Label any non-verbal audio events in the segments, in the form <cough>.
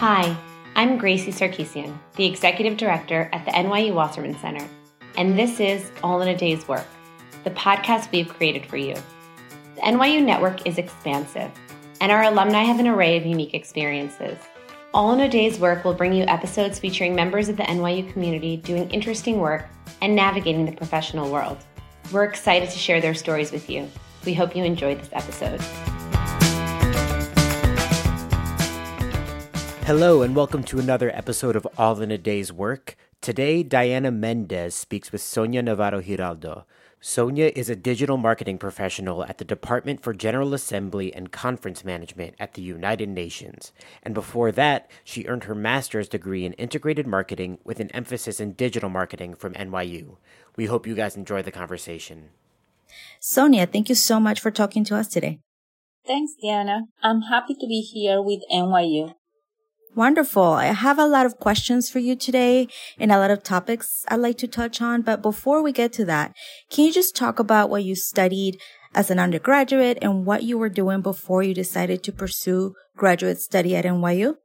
Hi, I'm Gracie Sarkisian, the Executive Director at the NYU Wasserman Center, and this is All in a Day's Work, the podcast we've created for you. The NYU network is expansive, and our alumni have an array of unique experiences. All in a Day's Work will bring you episodes featuring members of the NYU community doing interesting work and navigating the professional world. We're excited to share their stories with you. We hope you enjoyed this episode. Hello, and welcome to another episode of All in a Day's Work. Today, Diana Mendez speaks with Sonia Navarro Giraldo. Sonia is a digital marketing professional at the Department for General Assembly and Conference Management at the United Nations. And before that, she earned her master's degree in integrated marketing with an emphasis in digital marketing from NYU. We hope you guys enjoy the conversation. Sonia, thank you so much for talking to us today. Thanks, Diana. I'm happy to be here with NYU. Wonderful. I have a lot of questions for you today and a lot of topics I'd like to touch on. But before we get to that, can you just talk about what you studied as an undergraduate and what you were doing before you decided to pursue graduate study at NYU?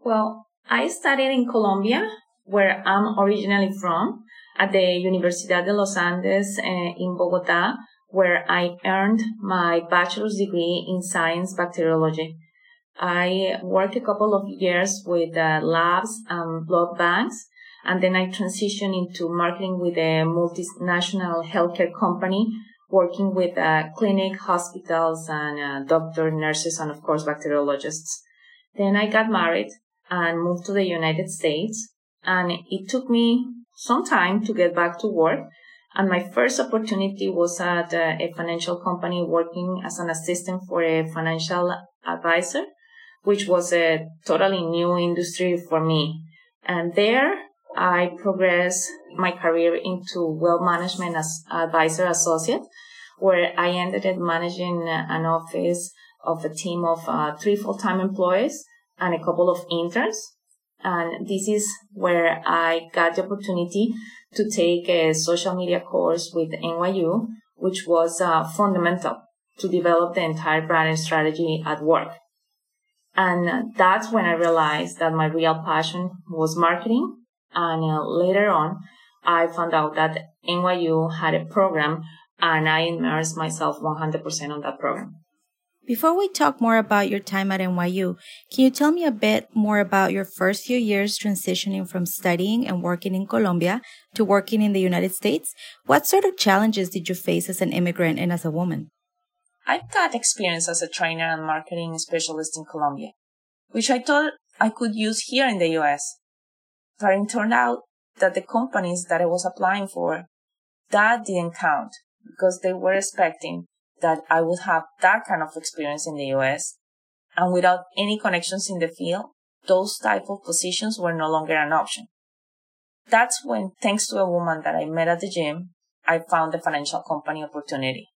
Well, I studied in Colombia, where I'm originally from, at the Universidad de los Andes uh, in Bogota, where I earned my bachelor's degree in science bacteriology. I worked a couple of years with uh, labs and blood banks, and then I transitioned into marketing with a multinational healthcare company, working with uh, clinic, hospitals, and uh, doctor, nurses, and of course bacteriologists. Then I got married and moved to the United States, and it took me some time to get back to work. And my first opportunity was at uh, a financial company working as an assistant for a financial advisor which was a totally new industry for me. And there I progressed my career into wealth management as advisor associate, where I ended up managing an office of a team of uh, three full-time employees and a couple of interns. And this is where I got the opportunity to take a social media course with NYU, which was uh, fundamental to develop the entire brand strategy at work. And that's when I realized that my real passion was marketing. And uh, later on, I found out that NYU had a program and I immersed myself 100% on that program. Before we talk more about your time at NYU, can you tell me a bit more about your first few years transitioning from studying and working in Colombia to working in the United States? What sort of challenges did you face as an immigrant and as a woman? I've got experience as a trainer and marketing specialist in Colombia, which I thought I could use here in the US. But it turned out that the companies that I was applying for, that didn't count because they were expecting that I would have that kind of experience in the US. And without any connections in the field, those type of positions were no longer an option. That's when, thanks to a woman that I met at the gym, I found the financial company opportunity.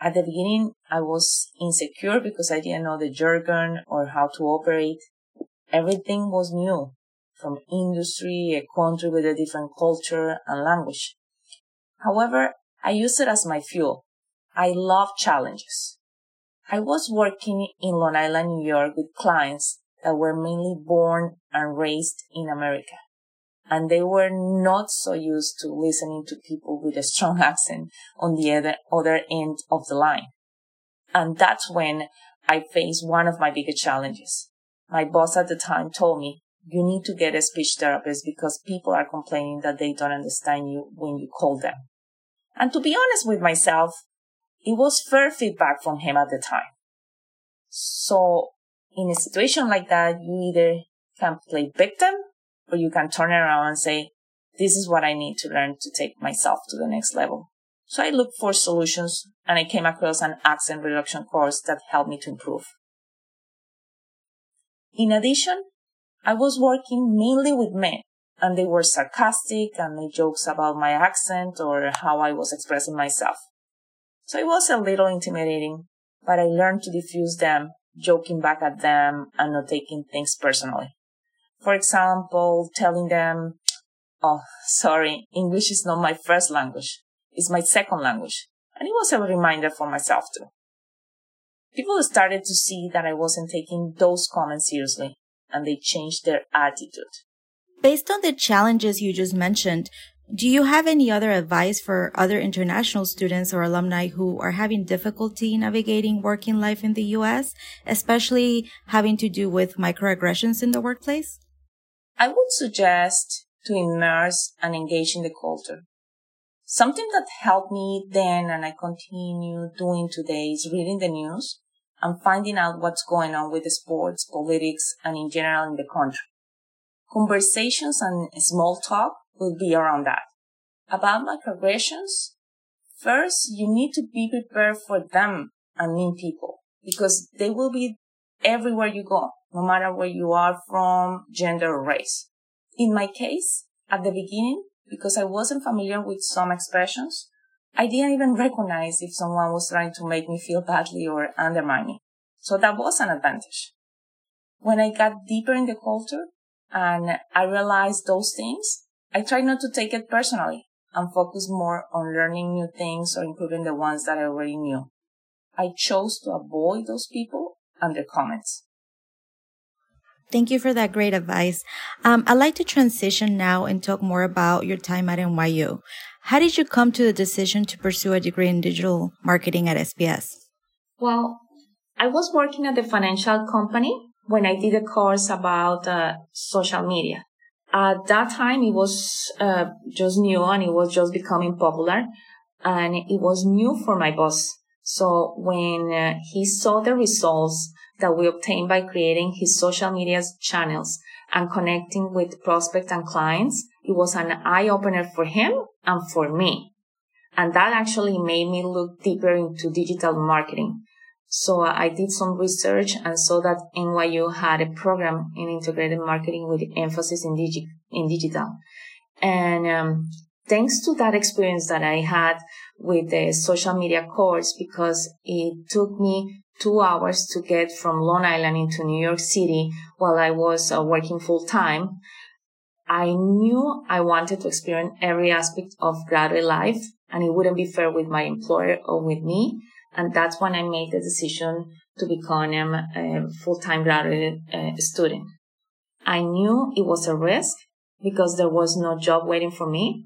At the beginning, I was insecure because I didn't know the jargon or how to operate. Everything was new from industry, a country with a different culture and language. However, I used it as my fuel. I love challenges. I was working in Long Island, New York with clients that were mainly born and raised in America and they were not so used to listening to people with a strong <laughs> accent on the other, other end of the line. And that's when I faced one of my biggest challenges. My boss at the time told me, you need to get a speech therapist because people are complaining that they don't understand you when you call them. And to be honest with myself, it was fair feedback from him at the time. So in a situation like that, you either can play victim or you can turn around and say, this is what I need to learn to take myself to the next level. So I looked for solutions and I came across an accent reduction course that helped me to improve. In addition, I was working mainly with men and they were sarcastic and made jokes about my accent or how I was expressing myself. So it was a little intimidating, but I learned to diffuse them, joking back at them and not taking things personally. For example, telling them, oh, sorry, English is not my first language. It's my second language. And it was a reminder for myself too. people started to see that I wasn't taking those comments seriously and they changed their attitude. Based on the challenges you just mentioned, do you have any other advice for other international students or alumni who are having difficulty navigating working life in the US, especially having to do with microaggressions in the workplace? I would suggest to immerse and engage in the culture. Something that helped me then and I continue doing today is reading the news and finding out what's going on with the sports, politics, and in general in the country. Conversations and small talk will be around that. About microaggressions, first you need to be prepared for them and mean people because they will be everywhere you go, no matter where you are from, gender or race. In my case, at the beginning, because I wasn't familiar with some expressions, I didn't even recognize if someone was trying to make me feel badly or undermine me. So that was an advantage. When I got deeper in the culture and I realized those things, I tried not to take it personally and focus more on learning new things or improving the ones that I already knew. I chose to avoid those people and their comments. Thank you for that great advice. Um, I'd like to transition now and talk more about your time at NYU. How did you come to the decision to pursue a degree in digital marketing at SPS? Well, I was working at the financial company when I did a course about uh, social media. At that time, it was uh, just new and it was just becoming popular and it was new for my boss. So when uh, he saw the results that we obtained by creating his social media channels and connecting with prospects and clients, it was an eye opener for him and for me. And that actually made me look deeper into digital marketing. So I did some research and saw that NYU had a program in integrated marketing with emphasis in, digi- in digital. And um, thanks to that experience that I had with the social media course, because it took me two hours to get from Long Island into New York City while I was uh, working full time. I knew I wanted to experience every aspect of graduate life and it wouldn't be fair with my employer or with me. And that's when I made the decision to become a full-time graduate uh, student. I knew it was a risk because there was no job waiting for me,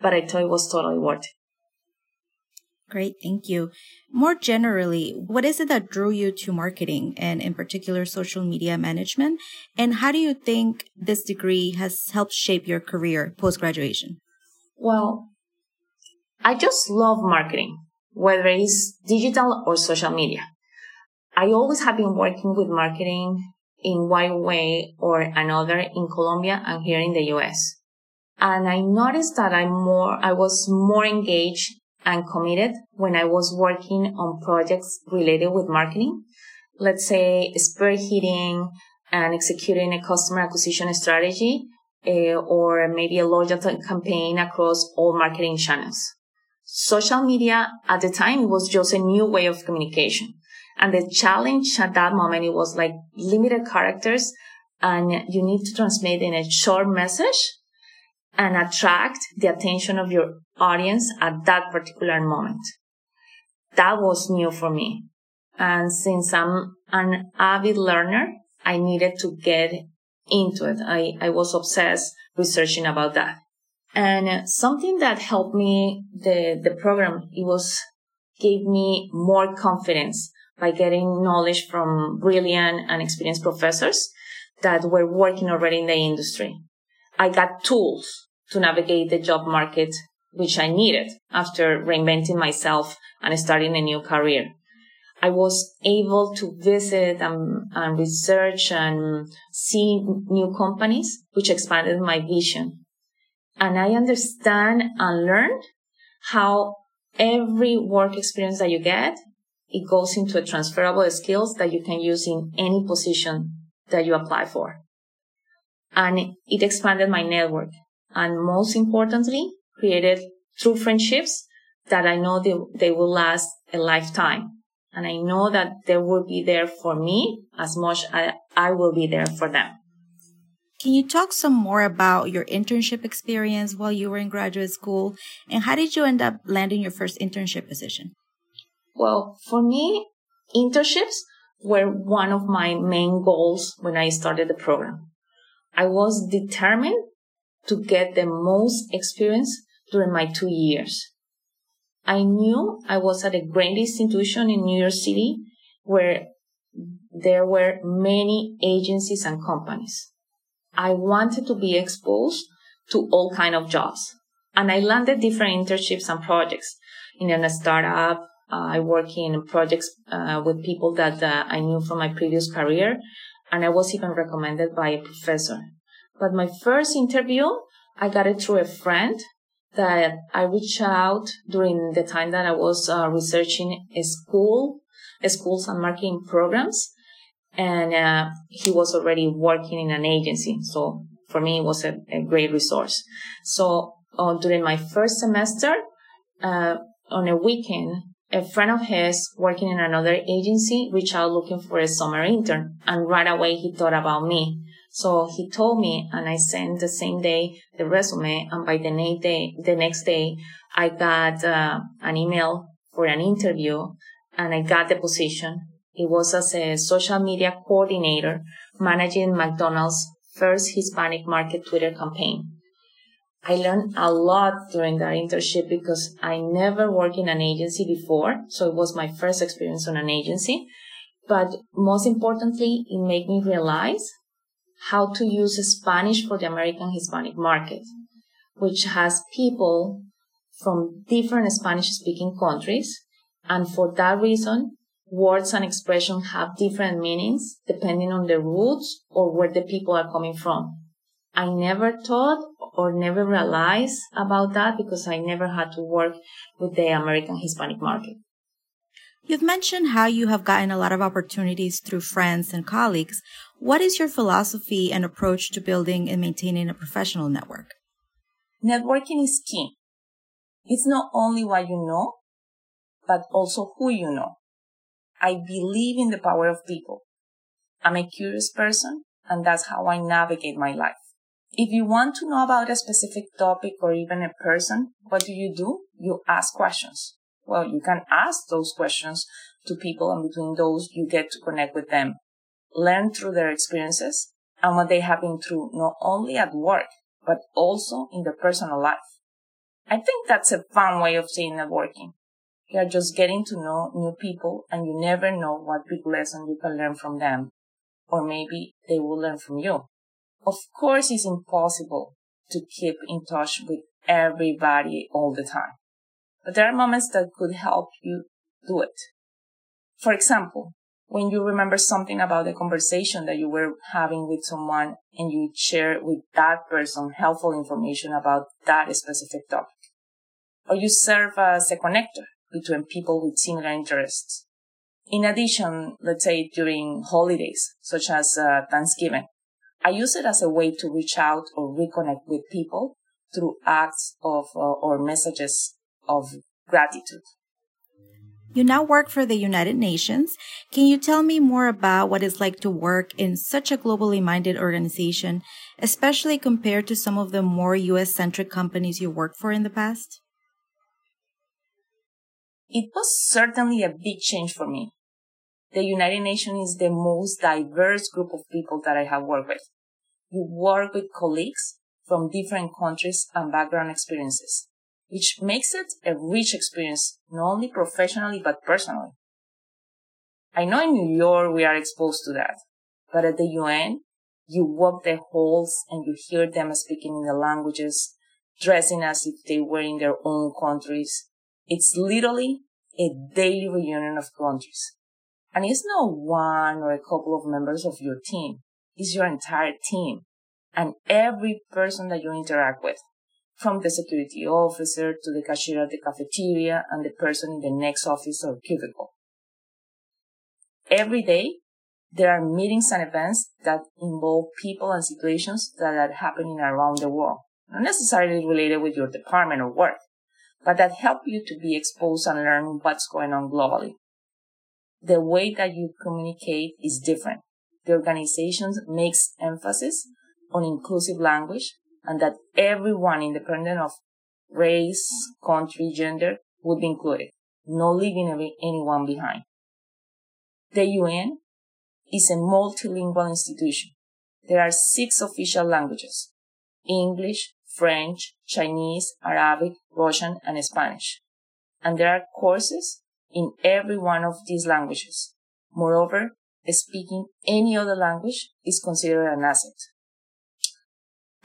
but I thought it was totally worth it. Great, thank you. More generally, what is it that drew you to marketing and in particular social media management? And how do you think this degree has helped shape your career post graduation? Well, I just love marketing, whether it's digital or social media. I always have been working with marketing in one way or another in Colombia and here in the US. And I noticed that I'm more, I was more engaged and committed when I was working on projects related with marketing. Let's say spearheading and executing a customer acquisition strategy uh, or maybe a loyalty campaign across all marketing channels. Social media at the time was just a new way of communication. And the challenge at that moment, it was like limited characters and you need to transmit in a short message and attract the attention of your audience at that particular moment. That was new for me. And since I'm an avid learner, I needed to get into it. I, I was obsessed researching about that. And something that helped me, the, the program, it was, gave me more confidence by getting knowledge from brilliant and experienced professors that were working already in the industry. I got tools to navigate the job market, which I needed after reinventing myself and starting a new career. I was able to visit and, and research and see new companies, which expanded my vision. And I understand and learned how every work experience that you get, it goes into a transferable skills that you can use in any position that you apply for. And it expanded my network and most importantly, created true friendships that I know they, they will last a lifetime. And I know that they will be there for me as much as I will be there for them. Can you talk some more about your internship experience while you were in graduate school and how did you end up landing your first internship position? Well, for me, Internships were one of my main goals when I started the program. I was determined to get the most experience during my two years. I knew I was at a great institution in New York City where there were many agencies and companies. I wanted to be exposed to all kind of jobs. And I landed different internships and projects in a startup. Uh, I work in projects uh, with people that uh, I knew from my previous career. And I was even recommended by a professor. But my first interview, I got it through a friend that I reached out during the time that I was uh, researching a school, a schools and marketing programs. And uh, he was already working in an agency. So for me, it was a, a great resource. So uh, during my first semester, uh, on a weekend, a friend of his working in another agency reached out looking for a summer intern. And right away, he thought about me. So he told me and I sent the same day the resume. And by the next day, the next day, I got uh, an email for an interview and I got the position. It was as a social media coordinator managing McDonald's first Hispanic market Twitter campaign. I learned a lot during that internship because I never worked in an agency before. So it was my first experience on an agency. But most importantly, it made me realize how to use Spanish for the American Hispanic market, which has people from different Spanish speaking countries. And for that reason, words and expressions have different meanings depending on the roots or where the people are coming from. I never thought or never realized about that because I never had to work with the American Hispanic market. You've mentioned how you have gotten a lot of opportunities through friends and colleagues. What is your philosophy and approach to building and maintaining a professional network? Networking is key. It's not only what you know, but also who you know. I believe in the power of people. I'm a curious person, and that's how I navigate my life. If you want to know about a specific topic or even a person, what do you do? You ask questions. Well, you can ask those questions to people, and between those, you get to connect with them, learn through their experiences and what they have been through, not only at work, but also in their personal life. I think that's a fun way of seeing networking. You're just getting to know new people and you never know what big lesson you can learn from them. Or maybe they will learn from you. Of course, it's impossible to keep in touch with everybody all the time. But there are moments that could help you do it. For example, when you remember something about the conversation that you were having with someone and you share with that person helpful information about that specific topic. Or you serve as a connector between people with similar interests. In addition, let's say during holidays, such as uh, Thanksgiving, I use it as a way to reach out or reconnect with people through acts of uh, or messages of gratitude. You now work for the United Nations. Can you tell me more about what it's like to work in such a globally minded organization, especially compared to some of the more US centric companies you worked for in the past? It was certainly a big change for me. The United Nations is the most diverse group of people that I have worked with. You work with colleagues from different countries and background experiences, which makes it a rich experience, not only professionally, but personally. I know in New York we are exposed to that, but at the UN, you walk the halls and you hear them speaking in the languages, dressing as if they were in their own countries, it's literally a daily reunion of countries. And it's not one or a couple of members of your team. It's your entire team and every person that you interact with, from the security officer to the cashier at the cafeteria and the person in the next office or cubicle. Every day, there are meetings and events that involve people and situations that are happening around the world, not necessarily related with your department or work, but that help you to be exposed and learn what's going on globally. The way that you communicate is different. The organization makes emphasis on inclusive language and that everyone, independent of race, country, gender, would be included, not leaving anyone behind. The UN is a multilingual institution. There are six official languages. English, French, Chinese, Arabic, Russian, and Spanish. And there are courses in every one of these languages. Moreover, speaking any other language is considered an asset.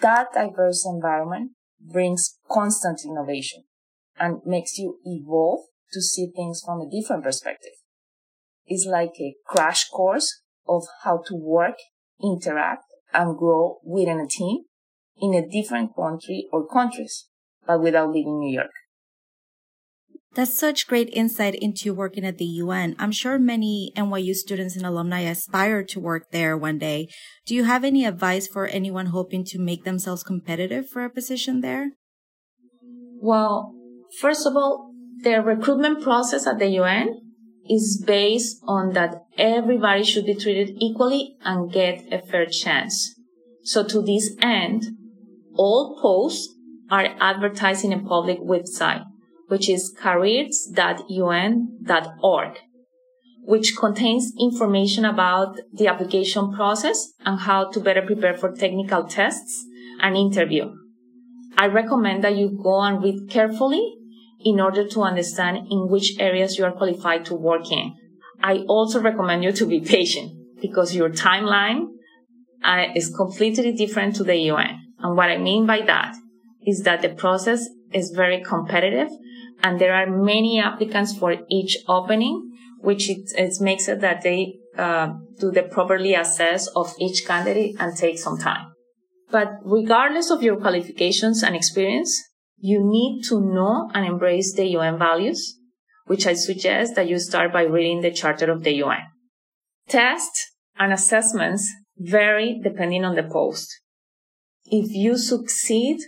That diverse environment brings constant innovation and makes you evolve to see things from a different perspective. It's like a crash course of how to work, interact, and grow within a team in a different country or countries, but without leaving New York. That's such great insight into working at the UN. I'm sure many NYU students and alumni aspire to work there one day. Do you have any advice for anyone hoping to make themselves competitive for a position there? Well, first of all, the recruitment process at the UN is based on that everybody should be treated equally and get a fair chance. So to this end, all posts are advertised in a public website which is careers.un.org, which contains information about the application process and how to better prepare for technical tests and interview. I recommend that you go and read carefully in order to understand in which areas you are qualified to work in. I also recommend you to be patient because your timeline uh, is completely different to the UN. And what I mean by that is that the process is very competitive and there are many applicants for each opening, which it, it makes it that they uh, do the properly assess of each candidate and take some time. But regardless of your qualifications and experience, you need to know and embrace the UN values, which I suggest that you start by reading the Charter of the UN. Tests and assessments vary depending on the post. If you succeed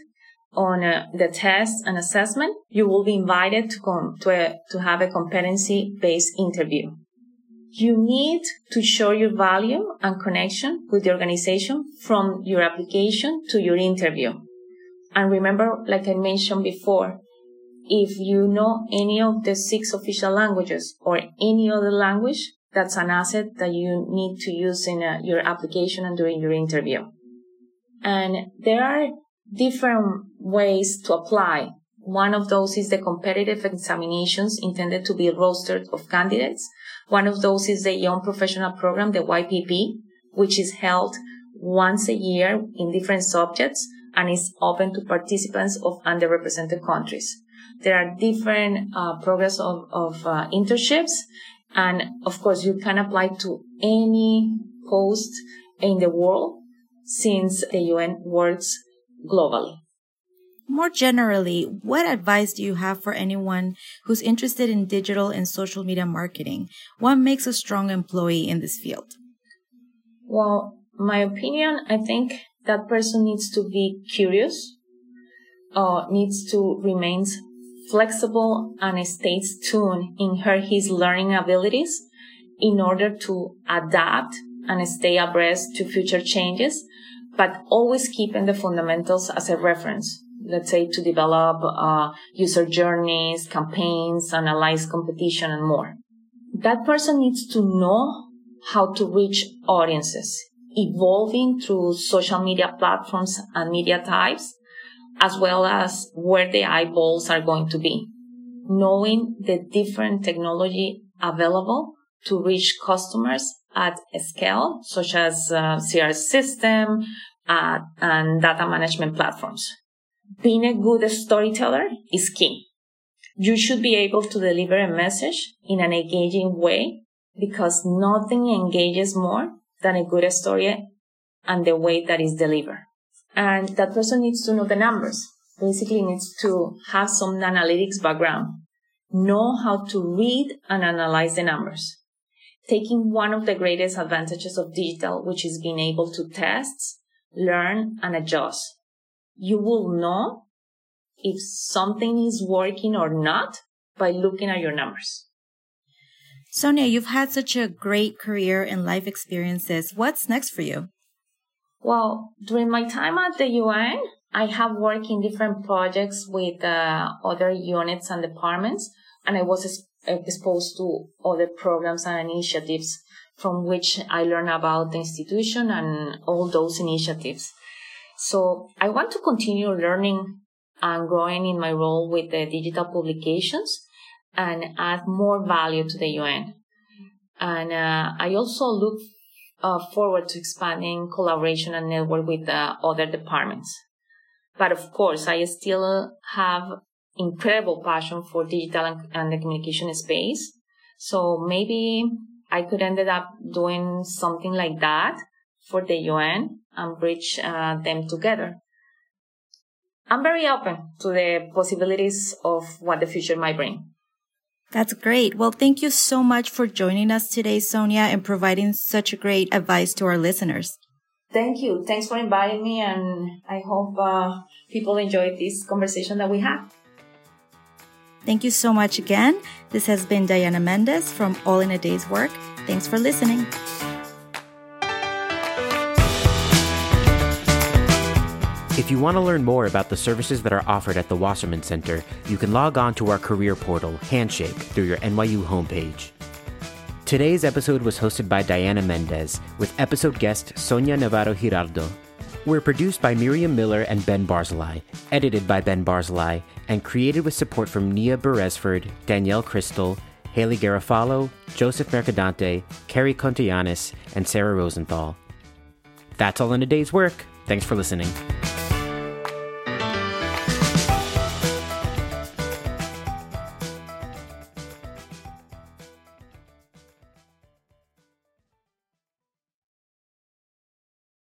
on uh, the test and assessment, you will be invited to come to, a, to have a competency based interview. You need to show your value and connection with the organization from your application to your interview. And remember, like I mentioned before, if you know any of the six official languages or any other language, that's an asset that you need to use in uh, your application and during your interview. And there are different ways to apply. One of those is the competitive examinations intended to be rostered of candidates. One of those is the Young Professional Program, the YPP, which is held once a year in different subjects and is open to participants of underrepresented countries. There are different uh, programs of, of uh, internships, and of course, you can apply to any post in the world since the UN works globally. More generally, what advice do you have for anyone who's interested in digital and social media marketing? What makes a strong employee in this field? Well, my opinion, I think that person needs to be curious, uh, needs to remain flexible and stays tuned in her his learning abilities in order to adapt and stay abreast to future changes but always keeping the fundamentals as a reference. Let's say to develop uh, user journeys, campaigns, analyze competition, and more. That person needs to know how to reach audiences, evolving through social media platforms and media types, as well as where the eyeballs are going to be. Knowing the different technology available to reach customers at scale, such as uh, CRM system uh, and data management platforms. Being a good storyteller is key. You should be able to deliver a message in an engaging way because nothing engages more than a good story and the way that is delivered. And that person needs to know the numbers. Basically needs to have some analytics background, know how to read and analyze the numbers taking one of the greatest advantages of digital, which is being able to test, learn, and adjust. You will know if something is working or not by looking at your numbers. Sonia, you've had such a great career and life experiences. What's next for you? Well, during my time at the UN, I have worked in different projects with uh, other units and departments, and I was exposed to other programs and initiatives from which I learn about the institution and all those initiatives. So I want to continue learning and growing in my role with the digital publications and add more value to the UN. And uh, I also look uh, forward to expanding collaboration and network with uh, other departments. But of course, I still have incredible passion for digital and, and the communication space. So maybe I could ended up doing something like that for the UN and bridge uh, them together. I'm very open to the possibilities of what the future might bring. That's great. Well, thank you so much for joining us today, Sonia, and providing such great advice to our listeners. Thank you. Thanks for inviting me, and I hope uh, people enjoyed this conversation that we had. Thank you so much again. This has been Diana Mendez from All in a Day's Work. Thanks for listening. If you want to learn more about the services that are offered at the Wasserman Center, you can log on to our career portal, Handshake, through your NYU homepage. Today's episode was hosted by Diana Mendez, with episode guest Sonia Navarro Giraldo. We're produced by Miriam Miller and Ben Barzilai, edited by Ben Barzilai, and created with support from Nia Beresford, Danielle Crystal, Haley Garofalo, Joseph Mercadante, Carrie Contianis, and Sarah Rosenthal. That's all in a day's work. Thanks for listening.